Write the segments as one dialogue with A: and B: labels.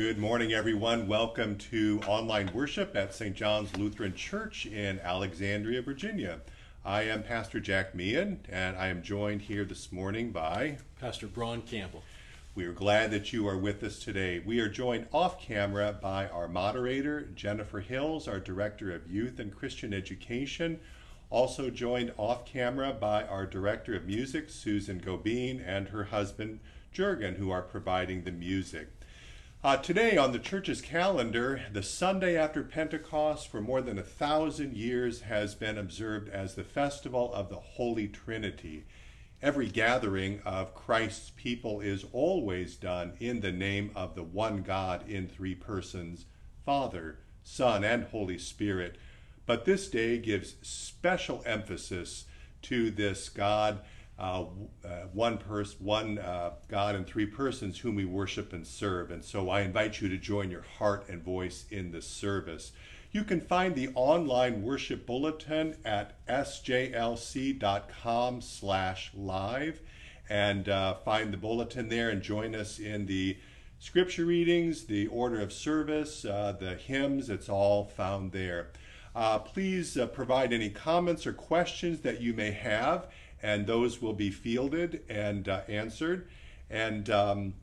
A: Good morning, everyone. Welcome to online worship at St. John's Lutheran Church in Alexandria, Virginia. I am Pastor Jack Meehan, and I am joined here this morning by
B: Pastor Braun Campbell.
A: We are glad that you are with us today. We are joined off camera by our moderator, Jennifer Hills, our Director of Youth and Christian Education. Also joined off camera by our Director of Music, Susan Gobin, and her husband, Jurgen, who are providing the music. Uh, today on the church's calendar, the Sunday after Pentecost for more than a thousand years has been observed as the festival of the Holy Trinity. Every gathering of Christ's people is always done in the name of the one God in three persons Father, Son, and Holy Spirit. But this day gives special emphasis to this God uh, uh, one person, one uh, God in three persons whom we worship and serve. And so I invite you to join your heart and voice in this service. You can find the online worship bulletin at sjlc.com slash live and uh, find the bulletin there and join us in the scripture readings, the order of service, uh, the hymns. It's all found there. Uh, please provide any comments or questions that you may have and those will be fielded and uh, answered. And um,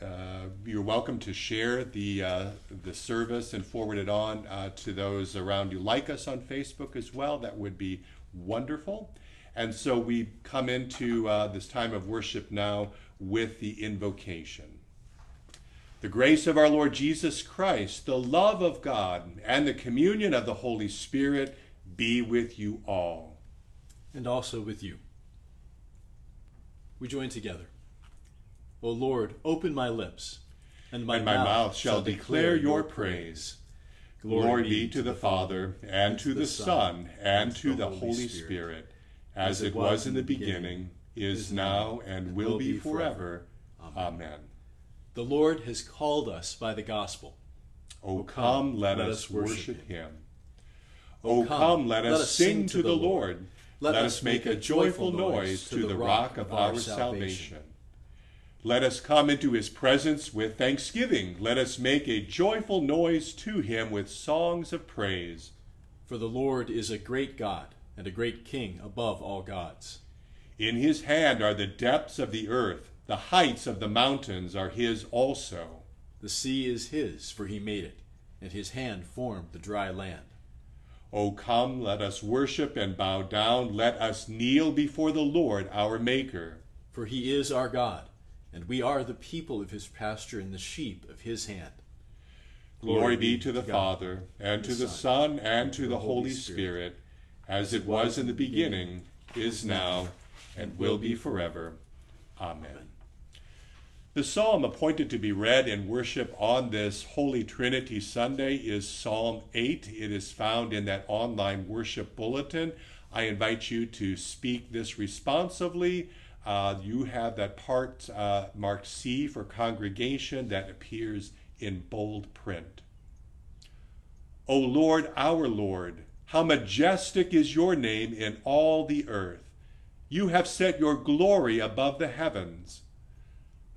A: uh, you're welcome to share the uh, the service and forward it on uh, to those around you. Like us on Facebook as well. That would be wonderful. And so we come into uh, this time of worship now with the invocation. The grace of our Lord Jesus Christ, the love of God, and the communion of the Holy Spirit be with you all
B: and also with you. We join together. O Lord, open my lips,
A: and my, and my mouth, mouth shall declare your praise. Glory be to the Father, and to the Son, and to the Holy Spirit, as it was in the beginning, is now, and will be forever. Amen.
B: The Lord has called us by the gospel.
A: O come, let us worship him. O come, let us sing to the Lord. Let, Let us make a joyful noise to the rock of our salvation. Let us come into his presence with thanksgiving. Let us make a joyful noise to him with songs of praise.
B: For the Lord is a great God and a great King above all gods.
A: In his hand are the depths of the earth, the heights of the mountains are his also.
B: The sea is his, for he made it, and his hand formed the dry land.
A: O come, let us worship and bow down. Let us kneel before the Lord our Maker.
B: For he is our God, and we are the people of his pasture and the sheep of his hand.
A: Glory, Glory be to the God, Father, and to the Son, and to the Holy Spirit, as it was in the beginning, is now, and will be forever. Amen. The psalm appointed to be read in worship on this Holy Trinity Sunday is Psalm 8. It is found in that online worship bulletin. I invite you to speak this responsively. Uh, you have that part uh, marked C for congregation that appears in bold print. O Lord, our Lord, how majestic is your name in all the earth. You have set your glory above the heavens.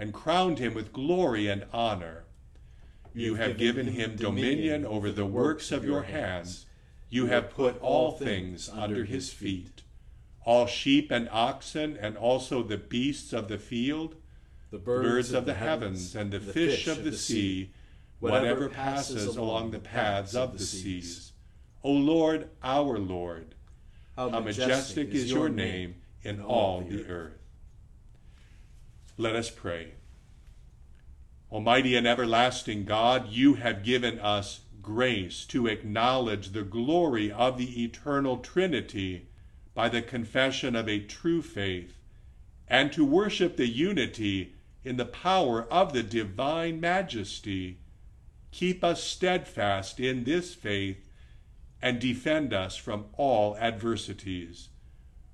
A: and crowned him with glory and honor. You have given him dominion over the works of your hands. You have put all things under his feet. All sheep and oxen, and also the beasts of the field, the birds of the heavens, and the fish of the sea, whatever passes along the paths of the seas. O Lord, our Lord, how majestic is your name in all the earth. Let us pray. Almighty and everlasting God, you have given us grace to acknowledge the glory of the eternal Trinity by the confession of a true faith, and to worship the unity in the power of the divine majesty. Keep us steadfast in this faith and defend us from all adversities.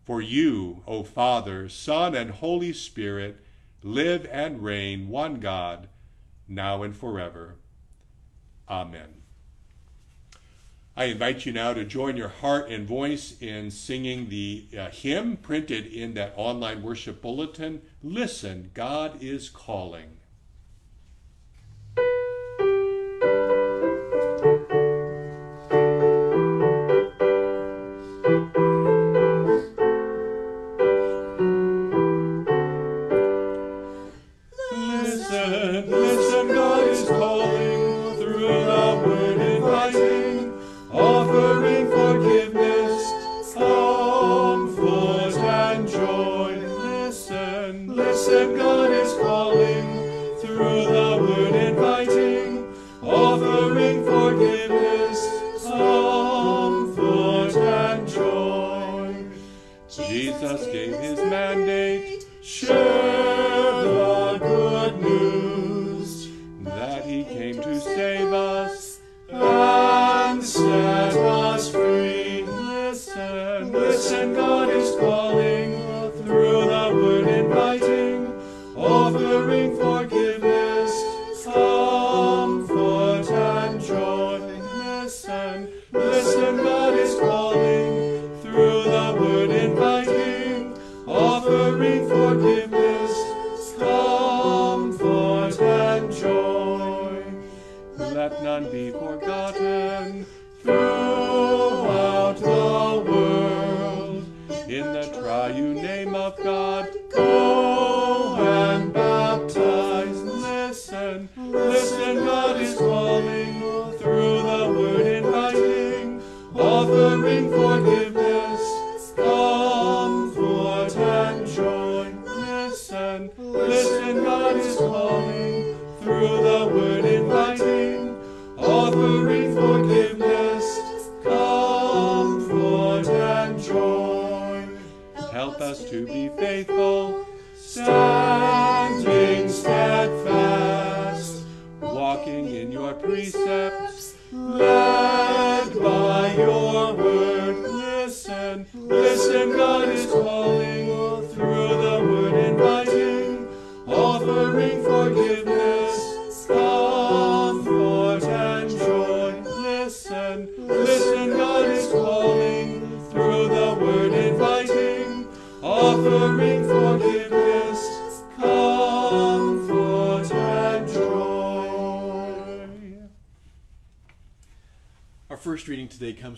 A: For you, O Father, Son, and Holy Spirit, live and reign one God, now and forever. Amen. I invite you now to join your heart and voice in singing the uh, hymn printed in that online worship bulletin Listen, God is calling.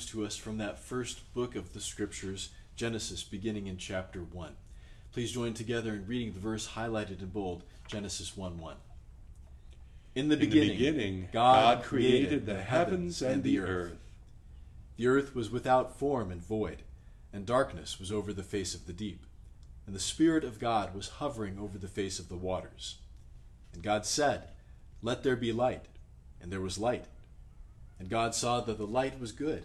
B: To us from that first book of the Scriptures, Genesis, beginning in chapter 1. Please join together in reading the verse highlighted in bold, Genesis 1 1. In the beginning,
A: in the beginning God, God created the heavens and the earth.
B: The earth was without form and void, and darkness was over the face of the deep. And the Spirit of God was hovering over the face of the waters. And God said, Let there be light. And there was light. And God saw that the light was good.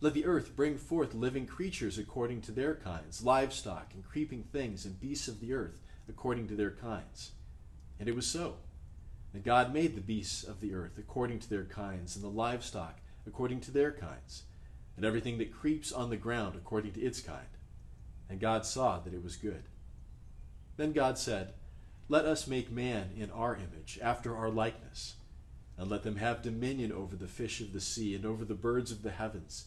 B: Let the earth bring forth living creatures according to their kinds, livestock and creeping things, and beasts of the earth according to their kinds. And it was so. And God made the beasts of the earth according to their kinds, and the livestock according to their kinds, and everything that creeps on the ground according to its kind. And God saw that it was good. Then God said, Let us make man in our image, after our likeness, and let them have dominion over the fish of the sea, and over the birds of the heavens,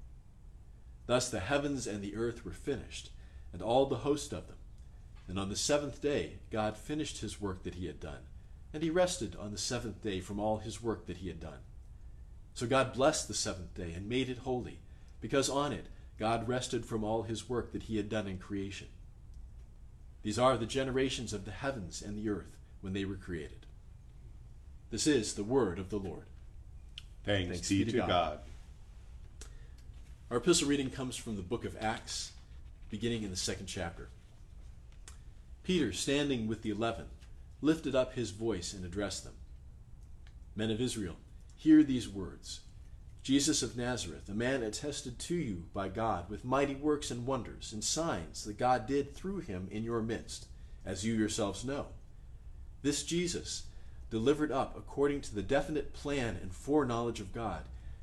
B: Thus the heavens and the earth were finished, and all the host of them. And on the seventh day God finished his work that he had done and he rested on the seventh day from all his work that he had done. So God blessed the seventh day and made it holy, because on it God rested from all his work that he had done in creation. These are the generations of the heavens and the earth when they were created. This is the word of the Lord.
A: Thanks, Thanks be, to God. God.
B: Our epistle reading comes from the book of Acts, beginning in the second chapter. Peter, standing with the eleven, lifted up his voice and addressed them Men of Israel, hear these words Jesus of Nazareth, a man attested to you by God with mighty works and wonders and signs that God did through him in your midst, as you yourselves know. This Jesus, delivered up according to the definite plan and foreknowledge of God,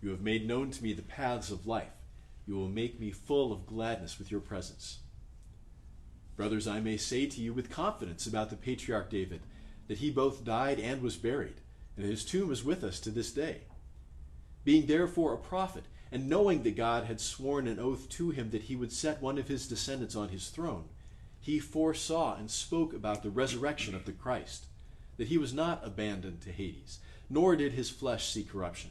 B: You have made known to me the paths of life. You will make me full of gladness with your presence. Brothers, I may say to you with confidence about the patriarch David that he both died and was buried, and his tomb is with us to this day. Being therefore a prophet, and knowing that God had sworn an oath to him that he would set one of his descendants on his throne, he foresaw and spoke about the resurrection of the Christ, that he was not abandoned to Hades, nor did his flesh see corruption.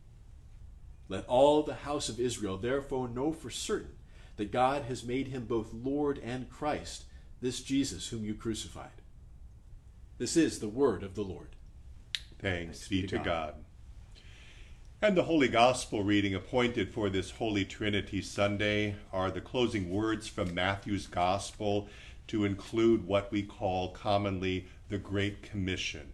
B: Let all the house of Israel therefore know for certain that God has made him both Lord and Christ, this Jesus whom you crucified. This is the word of the Lord.
A: Thanks, Thanks be to God. God. And the Holy Gospel reading appointed for this Holy Trinity Sunday are the closing words from Matthew's Gospel to include what we call commonly the Great Commission.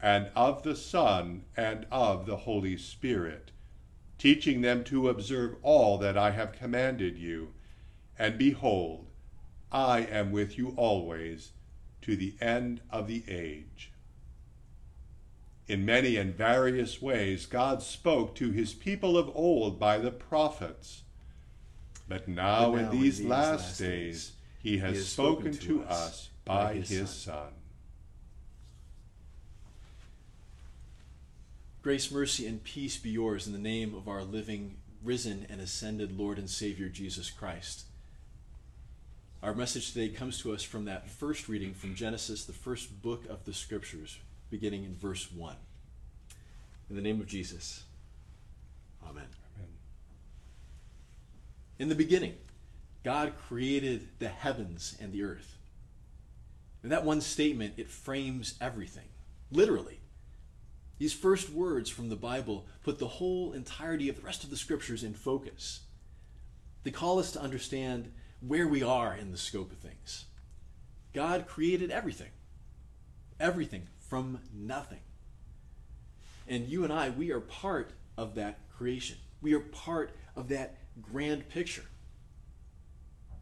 A: and of the Son, and of the Holy Spirit, teaching them to observe all that I have commanded you. And behold, I am with you always to the end of the age. In many and various ways, God spoke to his people of old by the prophets. But now, but now in, these in these, last, last days, he has, he has spoken, spoken, to us by his, his Son. Son.
B: Grace, mercy, and peace be yours in the name of our living, risen, and ascended Lord and Savior Jesus Christ. Our message today comes to us from that first reading from Genesis, the first book of the Scriptures, beginning in verse 1. In the name of Jesus, Amen. Amen. In the beginning, God created the heavens and the earth. And that one statement, it frames everything, literally. These first words from the Bible put the whole entirety of the rest of the scriptures in focus. They call us to understand where we are in the scope of things. God created everything, everything from nothing. And you and I, we are part of that creation. We are part of that grand picture.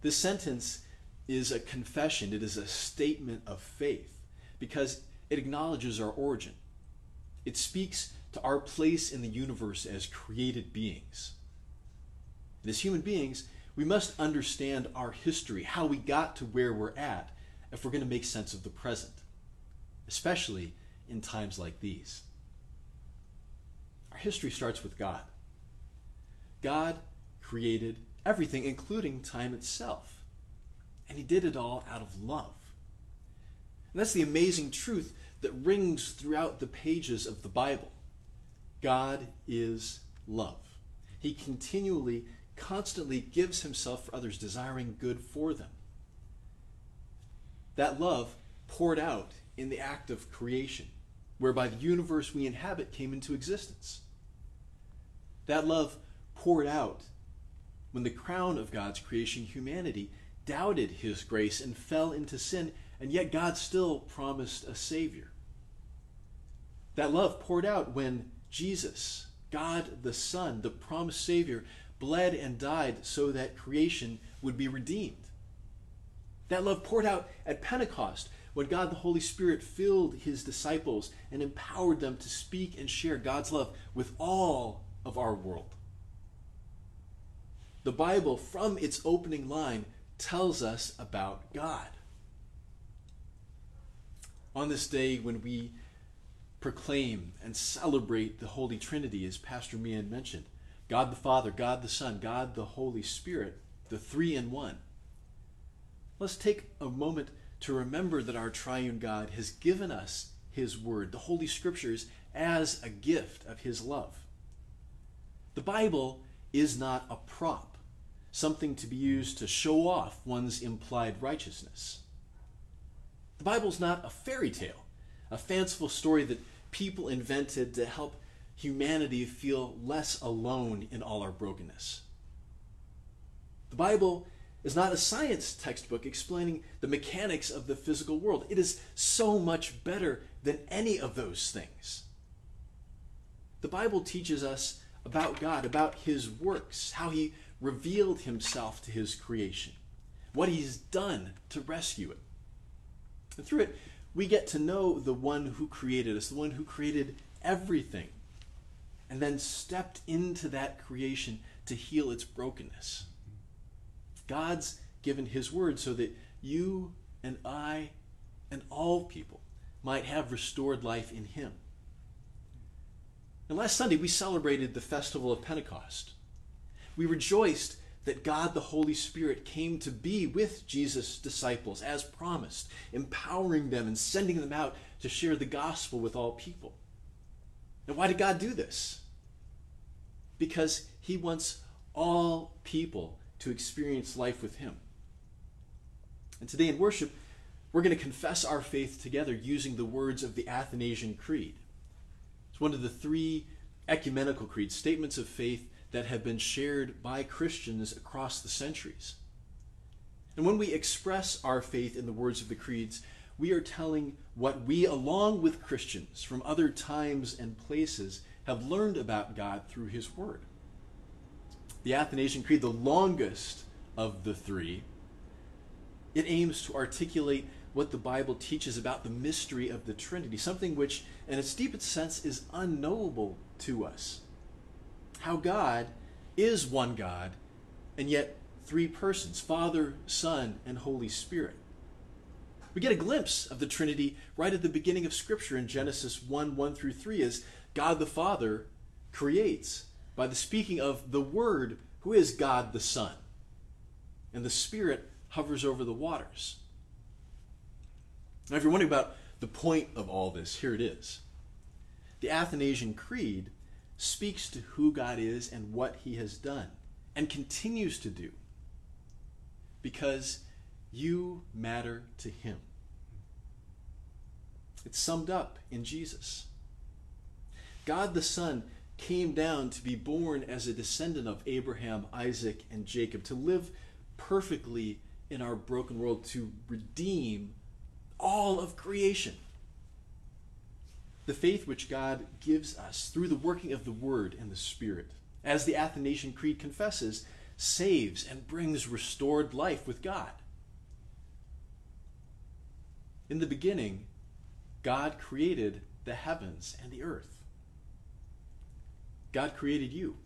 B: This sentence is a confession, it is a statement of faith because it acknowledges our origin. It speaks to our place in the universe as created beings. And as human beings, we must understand our history, how we got to where we're at, if we're going to make sense of the present especially in times like these. Our history starts with God. God created everything, including time itself. And He did it all out of love. And that's the amazing truth that rings throughout the pages of the Bible. God is love. He continually, constantly gives Himself for others, desiring good for them. That love poured out in the act of creation, whereby the universe we inhabit came into existence. That love poured out when the crown of God's creation, humanity, doubted his grace and fell into sin, and yet God still promised a Savior. That love poured out when Jesus, God the Son, the promised Savior, bled and died so that creation would be redeemed. That love poured out at Pentecost when God the Holy Spirit filled his disciples and empowered them to speak and share God's love with all of our world. The Bible, from its opening line, tells us about God. On this day, when we proclaim and celebrate the Holy Trinity, as Pastor Meehan mentioned God the Father, God the Son, God the Holy Spirit, the three in one. Let's take a moment to remember that our triune God has given us His Word, the Holy Scriptures, as a gift of His love. The Bible is not a prop, something to be used to show off one's implied righteousness. The Bible's not a fairy tale, a fanciful story that people invented to help humanity feel less alone in all our brokenness. The Bible is not a science textbook explaining the mechanics of the physical world. It is so much better than any of those things. The Bible teaches us about God, about His works, how He revealed Himself to His creation, what He's done to rescue it. And through it, we get to know the one who created us, the one who created everything, and then stepped into that creation to heal its brokenness. God's given his word so that you and I and all people might have restored life in him. And last Sunday, we celebrated the festival of Pentecost. We rejoiced that God the Holy Spirit came to be with Jesus' disciples as promised, empowering them and sending them out to share the gospel with all people. And why did God do this? Because he wants all people to experience life with him. And today in worship, we're going to confess our faith together using the words of the Athanasian Creed. It's one of the three ecumenical creeds, statements of faith that have been shared by Christians across the centuries. And when we express our faith in the words of the creeds, we are telling what we, along with Christians from other times and places, have learned about God through His Word. The Athanasian Creed, the longest of the three, it aims to articulate what the Bible teaches about the mystery of the Trinity, something which, in its deepest sense, is unknowable to us. How God is one God, and yet three persons Father, Son, and Holy Spirit. We get a glimpse of the Trinity right at the beginning of Scripture in Genesis 1 1 through 3 as God the Father creates by the speaking of the Word, who is God the Son. And the Spirit hovers over the waters. Now, if you're wondering about the point of all this, here it is. The Athanasian Creed speaks to who God is and what he has done and continues to do because you matter to him. It's summed up in Jesus. God the Son came down to be born as a descendant of Abraham, Isaac, and Jacob, to live perfectly in our broken world, to redeem all of creation. The faith which God gives us through the working of the Word and the Spirit, as the Athanasian Creed confesses, saves and brings restored life with God. In the beginning, God created the heavens and the earth. God created you.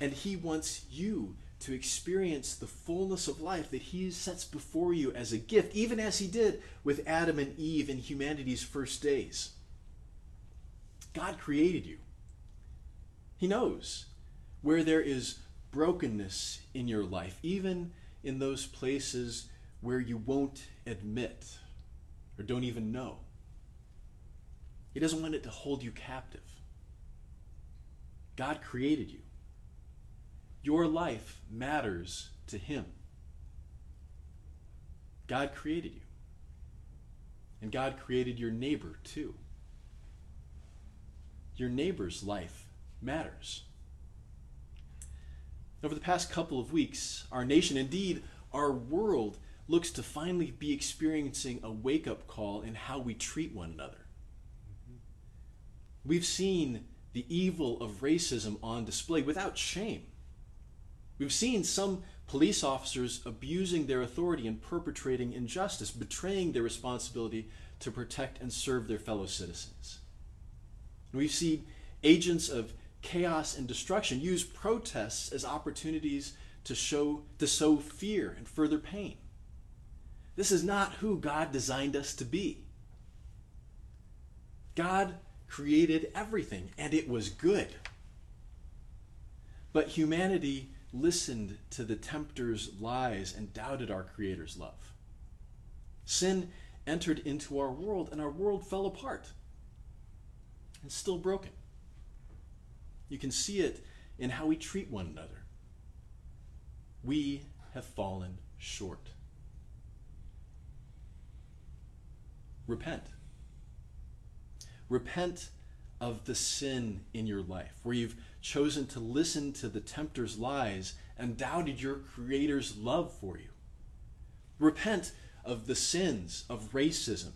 B: And He wants you to experience the fullness of life that He sets before you as a gift, even as He did with Adam and Eve in humanity's first days. God created you. He knows where there is brokenness in your life, even in those places where you won't admit or don't even know. He doesn't want it to hold you captive. God created you. Your life matters to Him. God created you. And God created your neighbor too. Your neighbor's life matters. Over the past couple of weeks, our nation, indeed our world, looks to finally be experiencing a wake up call in how we treat one another. Mm-hmm. We've seen the evil of racism on display without shame. We've seen some police officers abusing their authority and perpetrating injustice, betraying their responsibility to protect and serve their fellow citizens. We've seen agents of chaos and destruction use protests as opportunities to show to sow fear and further pain. This is not who God designed us to be. God created everything and it was good. But humanity listened to the tempter's lies and doubted our Creator's love. Sin entered into our world, and our world fell apart and still broken. You can see it in how we treat one another. We have fallen short. Repent. Repent of the sin in your life, where you've chosen to listen to the tempter's lies and doubted your Creator's love for you. Repent of the sins of racism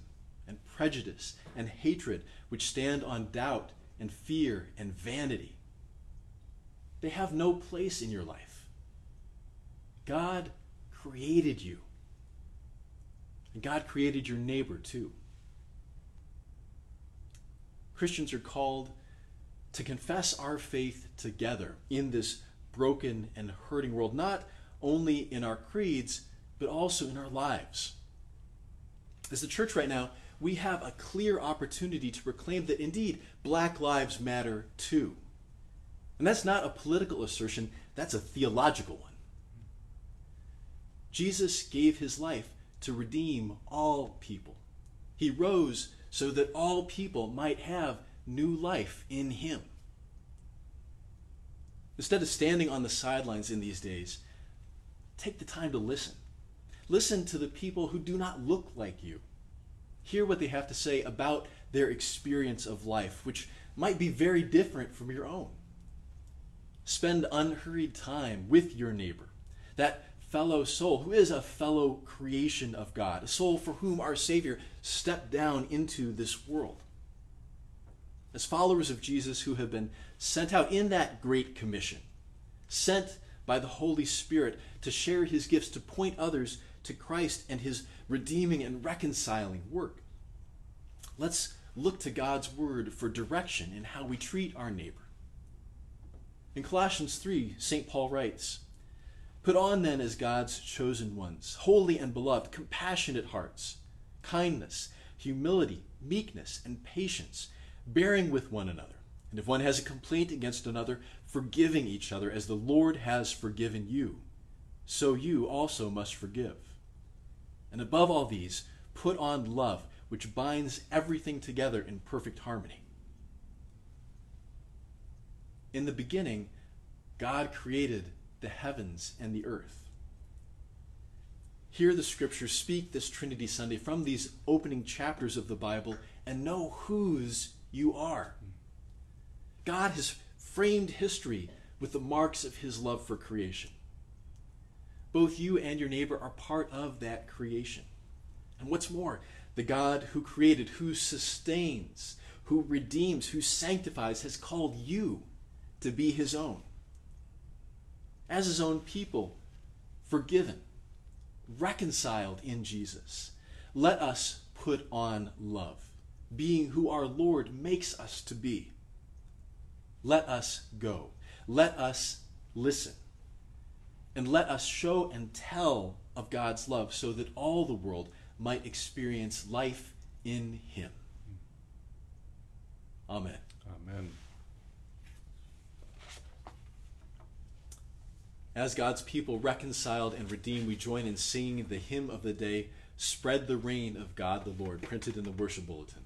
B: and prejudice and hatred which stand on doubt and fear and vanity. They have no place in your life. God created you. And God created your neighbor too. Christians are called to confess our faith together in this broken and hurting world, not only in our creeds, but also in our lives. As the church right now, we have a clear opportunity to proclaim that indeed black lives matter too. And that's not a political assertion, that's a theological one. Jesus gave his life to redeem all people. He rose so that all people might have new life in him. Instead of standing on the sidelines in these days, take the time to listen. Listen to the people who do not look like you. Hear what they have to say about their experience of life, which might be very different from your own. Spend unhurried time with your neighbor, that fellow soul who is a fellow creation of God, a soul for whom our Savior stepped down into this world. As followers of Jesus who have been sent out in that great commission, sent by the Holy Spirit to share his gifts, to point others to Christ and his redeeming and reconciling work. Let's look to God's word for direction in how we treat our neighbor. In Colossians 3, St. Paul writes, Put on then as God's chosen ones, holy and beloved, compassionate hearts, kindness, humility, meekness, and patience, bearing with one another. And if one has a complaint against another, forgiving each other as the Lord has forgiven you, so you also must forgive. And above all these, put on love, which binds everything together in perfect harmony. In the beginning, God created the heavens and the earth. Hear the scriptures speak this Trinity Sunday from these opening chapters of the Bible and know whose you are. God has framed history with the marks of his love for creation. Both you and your neighbor are part of that creation. And what's more, the God who created, who sustains, who redeems, who sanctifies, has called you to be his own. As his own people, forgiven, reconciled in Jesus. Let us put on love, being who our Lord makes us to be. Let us go. Let us listen. And let us show and tell of God's love so that all the world might experience life in Him. Amen.
A: Amen.
B: As God's people reconciled and redeemed, we join in singing the hymn of the day, Spread the Reign of God the Lord, printed in the worship bulletin.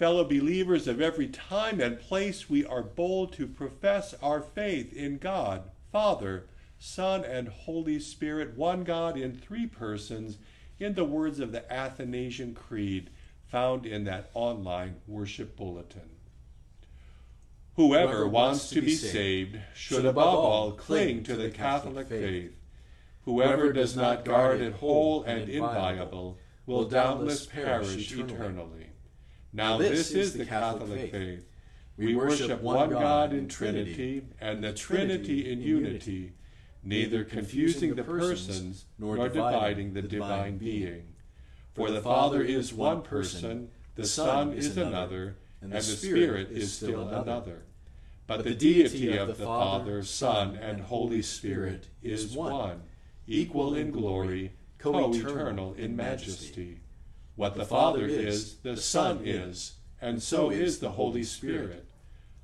A: Fellow believers of every time and place, we are bold to profess our faith in God, Father, Son, and Holy Spirit, one God in three persons, in the words of the Athanasian Creed found in that online worship bulletin. Whoever wants to be saved should above all cling to the Catholic faith. Whoever does not guard it whole and inviolable will doubtless perish eternally. Now this is the Catholic faith. We worship one God in Trinity, and the Trinity in unity, neither confusing the persons nor dividing the divine being. For the Father is one person, the Son is another, and the Spirit is still another. But the deity of the Father, Son, and Holy Spirit is one, equal in glory, co eternal in majesty. What the Father is, the Son is, and so is the Holy Spirit.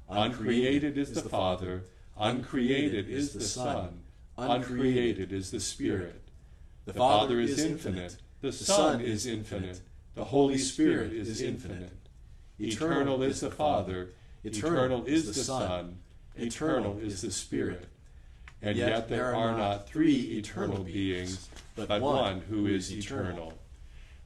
A: Uncreated is the Father, uncreated is the Son, uncreated is the Spirit. The Father is infinite, the Son is infinite, the Holy Spirit is infinite. Eternal is the Father, eternal is the Son, eternal is the Spirit. And yet there are not three eternal beings, but one who is eternal.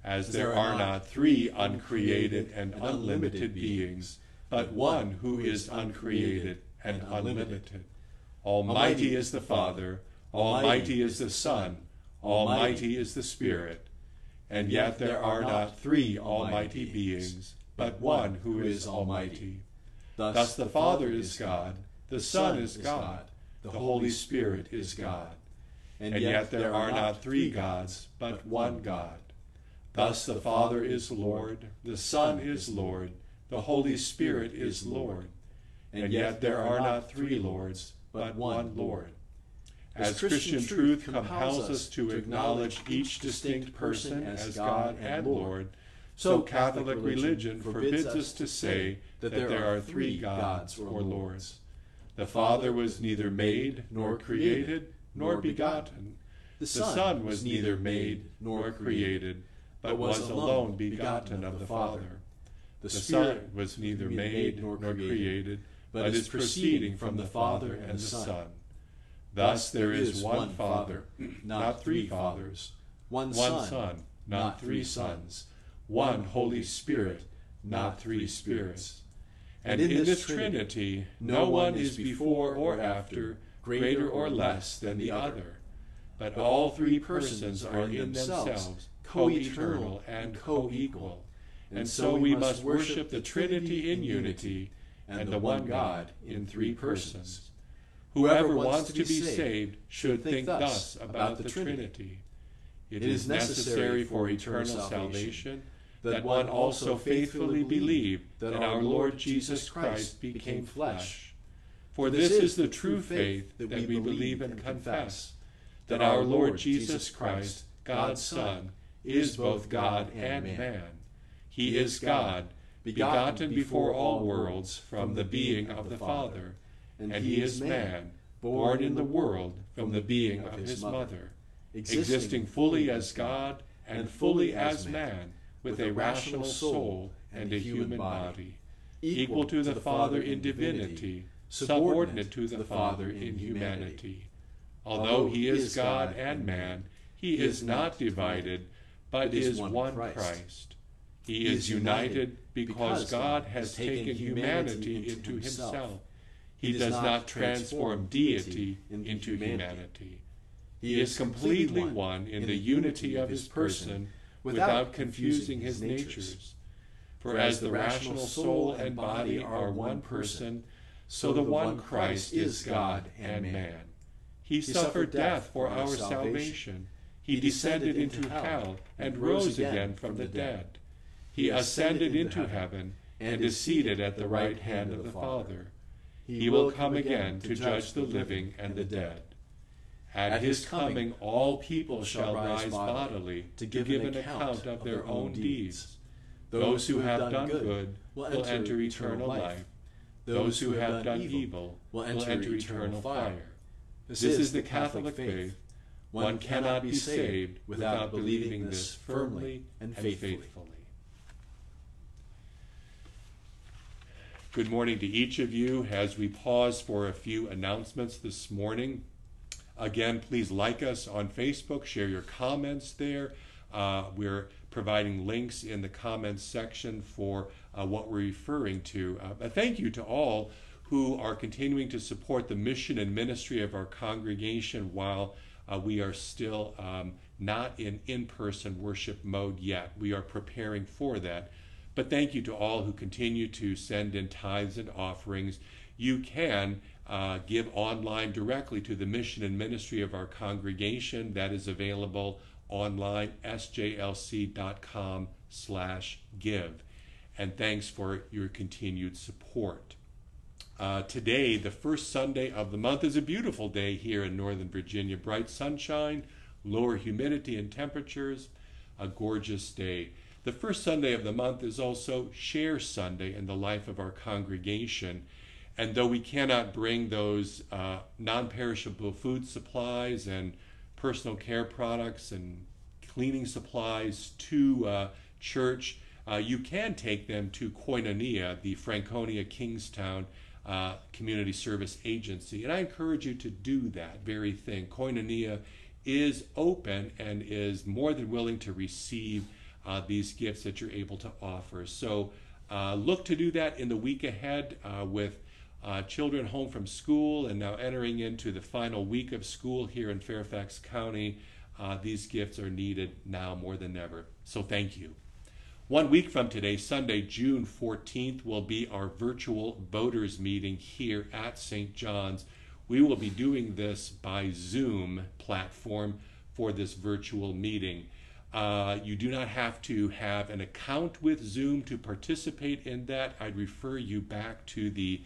A: As there are not three uncreated and unlimited beings, but one who is uncreated and unlimited. Almighty is the Father, Almighty is the Son, Almighty is the Spirit. And yet there are not three almighty beings, but one who is almighty. Thus the Father is God, the Son is God, the Holy Spirit is God. And yet there are not three gods, but one God. Thus the Father is Lord, the Son is Lord, the Holy Spirit is Lord. And yet there are not three Lords, but one Lord. As Christian truth compels us to acknowledge each distinct person as God and Lord, so Catholic religion forbids us to say that there are three gods or lords. The Father was neither made, nor created, nor begotten. The Son was neither made nor created, but was alone begotten of the Father. The Son was neither made nor created, but is proceeding from the Father and the Son. Thus there is one Father, not three fathers, one Son, not three sons, one Holy Spirit, not three spirits. And in this Trinity, no one is before or after, greater or less than the other, but all three persons are in themselves co-eternal and co-equal. And so we must worship the Trinity in unity and the one God in three persons. Whoever wants to be saved should think thus about the Trinity. It is necessary for eternal salvation that one also faithfully believe that our Lord Jesus Christ became flesh. For this is the true faith that we believe and confess, that our Lord Jesus Christ, God's Son, is both God and man. He is God, begotten before all worlds from the being of the Father, and he is man, born in the world from the being of his mother, existing fully as God and fully as man, with a rational soul and a human body, equal to the Father in divinity, subordinate to the Father in humanity. Although he is God and man, he is not divided, but is one Christ. He is united because God has taken humanity into himself. He does not transform deity into humanity. He is completely one in the unity of his person without confusing his natures. For as the rational soul and body are one person, so the one Christ is God and man. He suffered death for our salvation. He descended into hell and rose again from the dead. He ascended into heaven and is seated at the right hand of the Father. He will come again to judge the living and the dead. At his coming, all people shall rise bodily to give an account of their own deeds. Those who have done good will enter eternal life. Those who have done evil will enter eternal fire. This is the Catholic faith. One cannot be saved without believing this firmly and faithfully. Good morning to each of you as we pause for a few announcements this morning. Again, please like us on Facebook, share your comments there. Uh, we're providing links in the comments section for uh, what we're referring to. Uh, a thank you to all who are continuing to support the mission and ministry of our congregation while uh, we are still um, not in in person worship mode yet. We are preparing for that. But thank you to all who continue to send in tithes and offerings. You can uh, give online directly to the mission and ministry of our congregation. That is available online, sjlc.com slash give. And thanks for your continued support. Uh, today, the first Sunday of the month, is a beautiful day here in Northern Virginia. Bright sunshine, lower humidity and temperatures, a gorgeous day. The first Sunday of the month is also Share Sunday in the life of our congregation. And though we cannot bring those uh, non perishable food supplies and personal care products and cleaning supplies to uh, church, uh, you can take them to Koinonia, the Franconia Kingstown uh, Community Service Agency. And I encourage you to do that very thing. Koinonia is open and is more than willing to receive uh, these gifts that you're able to offer. So uh, look to do that in the week ahead uh, with uh, children home from school and now entering into the final week of school here in Fairfax County. Uh, these gifts are needed now more than ever. So thank you. One week from today, Sunday, June 14th, will be our virtual voters meeting here at St. John's. We will be doing this by Zoom platform for this virtual meeting. Uh, you do not have to have an account with Zoom to participate in that. I'd refer you back to the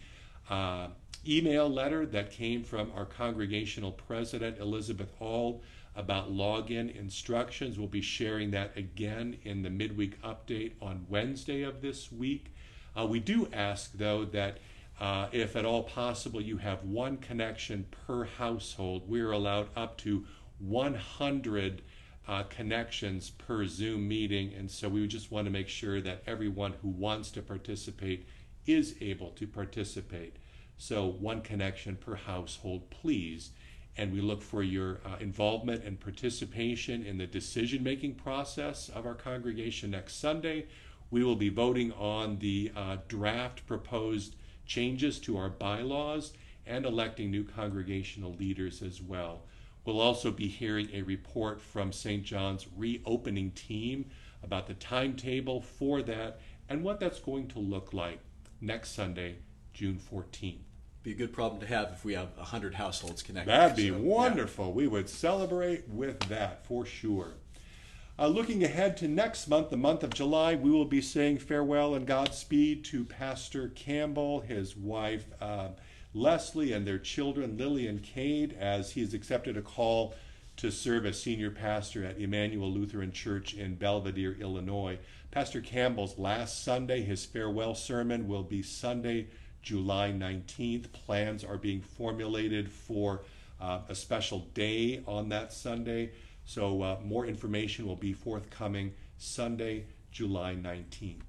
A: uh, email letter that came from our congregational president, Elizabeth Auld about login instructions. We'll be sharing that again in the midweek update on Wednesday of this week. Uh, we do ask, though, that uh, if at all possible, you have one connection per household. We're allowed up to 100 uh, connections per Zoom meeting, and so we just want to make sure that everyone who wants to participate is able to participate. So, one connection per household, please and we look for your uh, involvement and participation in the decision making process of our congregation next Sunday. We will be voting on the uh, draft proposed changes to our bylaws and electing new congregational leaders as well. We'll also be hearing a report from St. John's reopening team about the timetable for that and what that's going to look like next Sunday, June 14th
B: be a good problem to have if we have 100 households connected.
A: That'd be so, wonderful. Yeah. We would celebrate with that for sure. Uh, looking ahead to next month, the month of July, we will be saying farewell and Godspeed to Pastor Campbell, his wife uh, Leslie, and their children Lily and Cade, as he has accepted a call to serve as senior pastor at Immanuel Lutheran Church in Belvidere, Illinois. Pastor Campbell's last Sunday, his farewell sermon, will be Sunday, July 19th. Plans are being formulated for uh, a special day on that Sunday. So, uh, more information will be forthcoming Sunday, July 19th.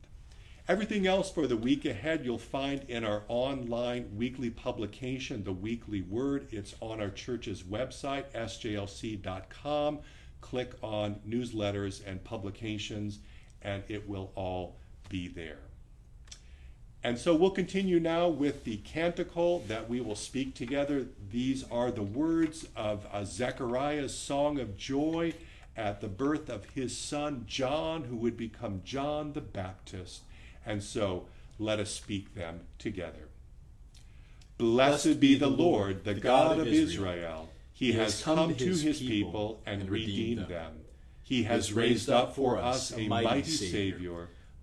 A: Everything else for the week ahead you'll find in our online weekly publication, The Weekly Word. It's on our church's website, sjlc.com. Click on newsletters and publications, and it will all be there. And so we'll continue now with the canticle that we will speak together. These are the words of uh, Zechariah's song of joy at the birth of his son John, who would become John the Baptist. And so let us speak them together. Blessed be the Lord, the God of Israel. He has come to his people and redeemed them. He has raised up for us a mighty Savior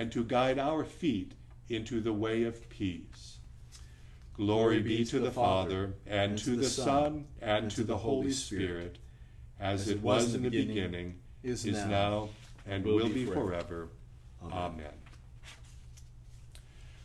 A: and to guide our feet into the way of peace. Glory be to the Father, and to the Son, and to the Holy Spirit, as it was in the beginning, is now, and will be forever. Amen.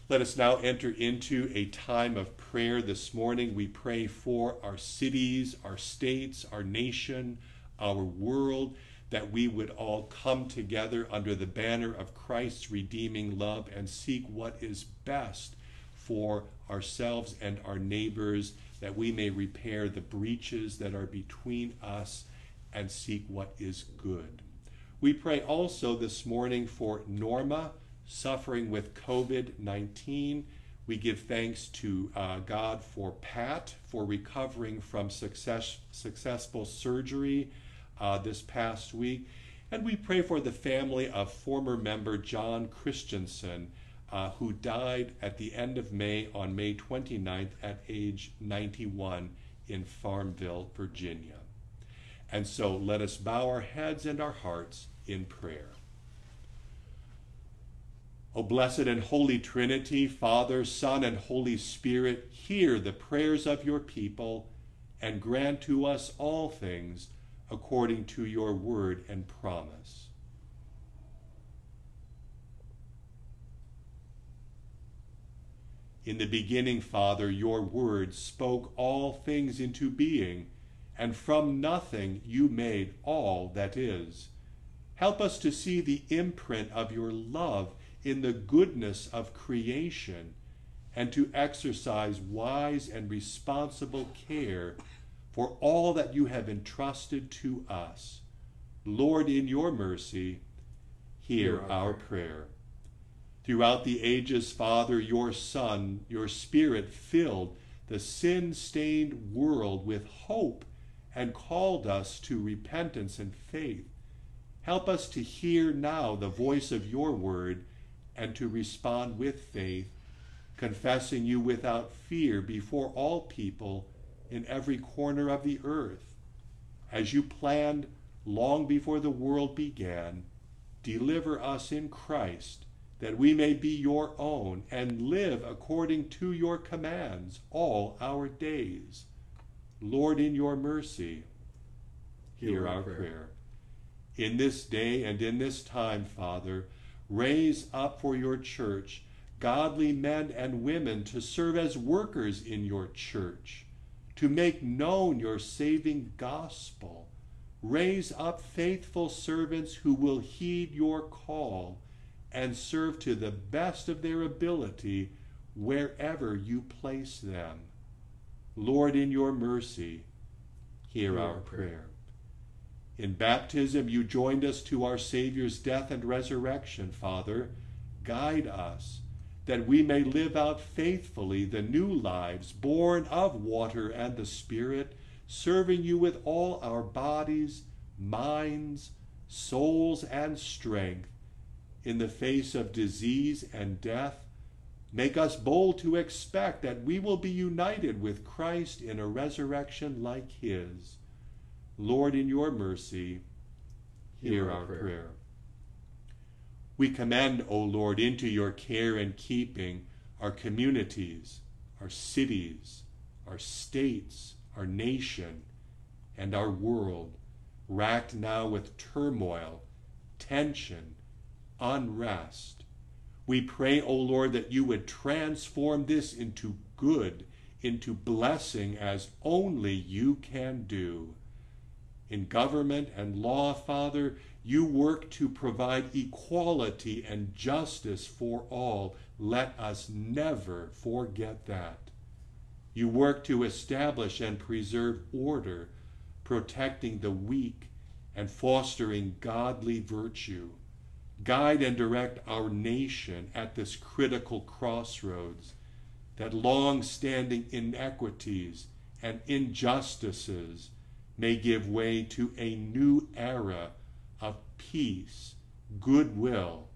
A: Let us now enter into a time of prayer this morning. We pray for our cities, our states, our nation, our world, that we would all come together under the banner of Christ's redeeming love and seek what is best for ourselves and our neighbors, that we may repair the breaches that are between us and seek what is good. We pray also this morning for Norma suffering with COVID 19. We give thanks to uh, God for Pat for recovering from success, successful surgery uh, this past week. And we pray for the family of former member John Christensen, uh, who died at the end of May on May 29th at age 91 in Farmville, Virginia. And so let us bow our heads and our hearts in prayer. O blessed and holy Trinity, Father, Son, and Holy Spirit, hear the prayers of your people and grant to us all things according to your word and promise. In the beginning, Father, your word spoke all things into being, and from nothing you made all that is. Help us to see the imprint of your love in the goodness of creation and to exercise wise and responsible care for all that you have entrusted to us. Lord, in your mercy, hear, our, prayer. Throughout the ages, Father, your Son, your Spirit filled the sin stained world with hope and called us to repentance and faith. Help us to hear now the voice of your word and to respond with faith, confessing you without fear before all people in every corner of the earth. As you planned long before the world began, deliver us in Christ, that we may be your own and live according to your commands all our days. Lord, in your mercy, hear, our prayer. prayer. In this day and in this time, Father, Raise up for your church godly men and women to serve as workers in your church, to make known your saving gospel. Raise up faithful servants who will heed your call and serve to the best of their ability wherever you place them. Lord, in your mercy, hear our prayer. In baptism, you joined us to our Savior's death and resurrection, Father. Guide us that we may live out faithfully the new lives born of water and the Spirit, serving you with all our bodies, minds, souls, and strength. In the face of disease and death, make us bold to expect that we will be united with Christ in a resurrection like his. Lord, in your mercy, hear, hear our, prayer. prayer. We commend, O Lord, into your care and keeping our communities, our cities, our states, our nation, and our world, racked now with turmoil, tension, unrest. We pray, O Lord, that you would transform this into good, into blessing as only you can do in government and law, Father, you work to provide equality and justice for all. Let us never forget that. You work to establish and preserve order, protecting the weak and fostering godly virtue. Guide and direct our nation at this critical crossroads. that long standing inequities and injustices may give way to a new era of peace, goodwill,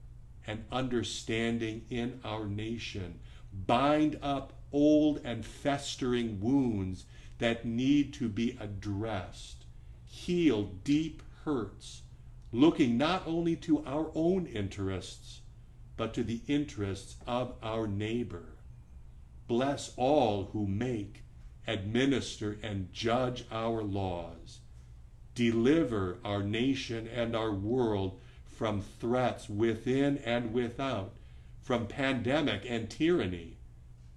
A: and understanding in our nation. Bind up old and festering wounds that need to be addressed. Heal deep hurts, looking not only to our own interests, but to the interests of our neighbor. Bless all who make, administer, and judge our laws. Deliver our nation and our world from threats within and without, from pandemic and tyranny,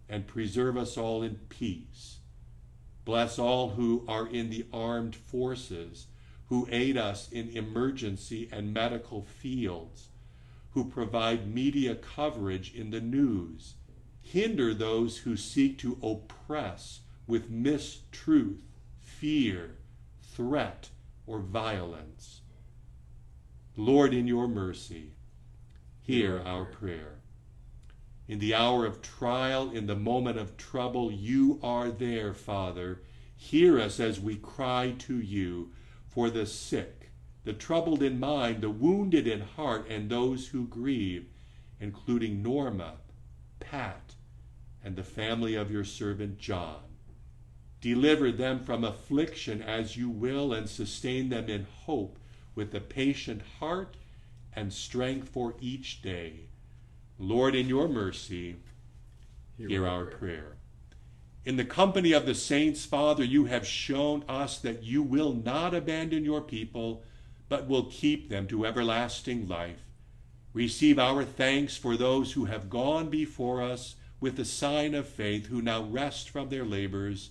A: and preserve us all in peace. Bless all who are in the armed forces, who aid us in emergency and medical fields, who provide media coverage in the news. Hinder those who seek to oppress with mistruth, fear, threat, or violence. Lord, in your mercy, hear our prayer. In the hour of trial, in the moment of trouble, you are there, Father. Hear us as we cry to you for the sick, the troubled in mind, the wounded in heart, and those who grieve, including Norma, Pat, and the family of your servant John. Deliver them from affliction as you will, and sustain them in hope with a patient heart and strength for each day. Lord, in your mercy, hear, hear our prayer. prayer. In the company of the saints, Father, you have shown us that you will not abandon your people, but will keep them to everlasting life. Receive our thanks for those who have gone before us with the sign of faith, who now rest from their labors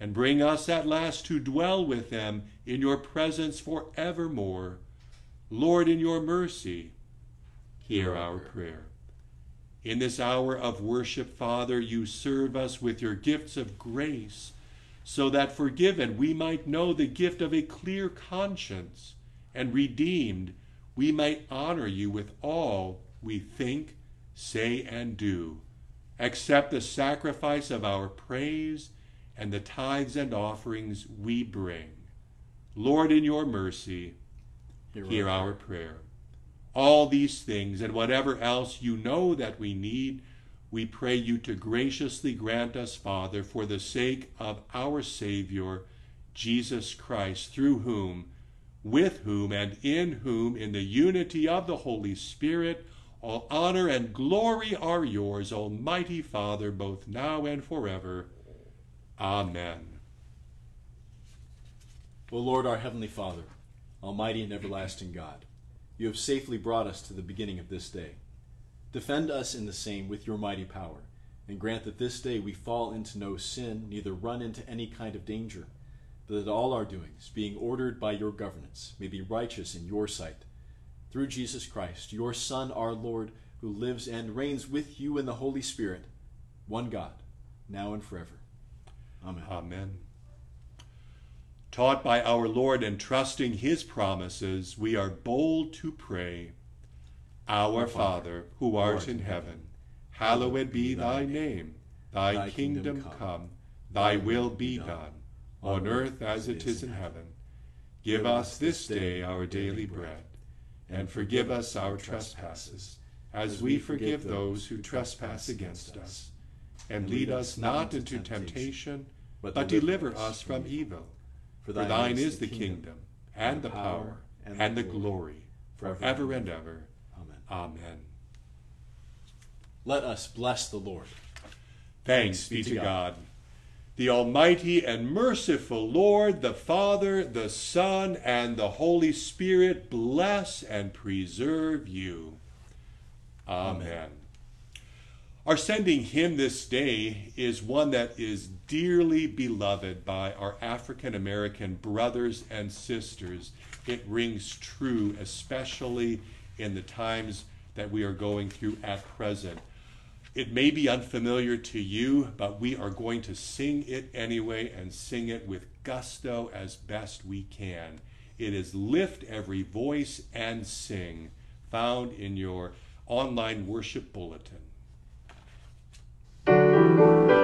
A: and bring us at last to dwell with them in your presence for evermore. Lord, in your mercy, hear our prayer. In this hour of worship, Father, you serve us with your gifts of grace, so that forgiven we might know the gift of a clear conscience, and redeemed we might honor you with all we think, say, and do. Accept the sacrifice of our praise and the tithes and offerings we bring. Lord, in your mercy, hear, hear our prayer. All these things and whatever else you know that we need, we pray you to graciously grant us, Father, for the sake of our Savior, Jesus Christ, through whom, with whom, and in whom, in the unity of the Holy Spirit, all honor and glory are yours, Almighty Father, both now and forever. Amen.
B: O Lord, our Heavenly Father, Almighty and everlasting God, you have safely brought us to the beginning of this day. Defend us in the same with your mighty power, and grant that this day we fall into no sin, neither run into any kind of danger, but that all our doings, being ordered by your governance, may be righteous in your sight. Through Jesus Christ, your Son, our Lord, who lives and reigns with you in the Holy Spirit, one God, now and forever. Amen.
A: Amen. Taught by our Lord and trusting his promises, we are bold to pray. Our Father, who art in heaven, hallowed be thy name. Thy kingdom come, thy will be done, on earth as it is in heaven. Give us this day our daily bread, and forgive us our trespasses, as we forgive those who trespass against us and lead us not into temptation, but, deliver us from evil. For thine, For thine is the kingdom, and the power, and the glory, forever and ever. Amen. Amen.
B: Let us bless the Lord.
A: Thanks be to God. The Almighty and merciful Lord, the Father, the Son, and the Holy Spirit bless and preserve you. Amen. Amen. Our sending hymn this day is one that is dearly beloved by our African American brothers and sisters. It rings true, especially in the times that we are going through at present. It may be unfamiliar to you, but we are going to sing it anyway and sing it with gusto as best we can. It is Lift Every Voice and Sing, found in your online worship bulletin. Thank you.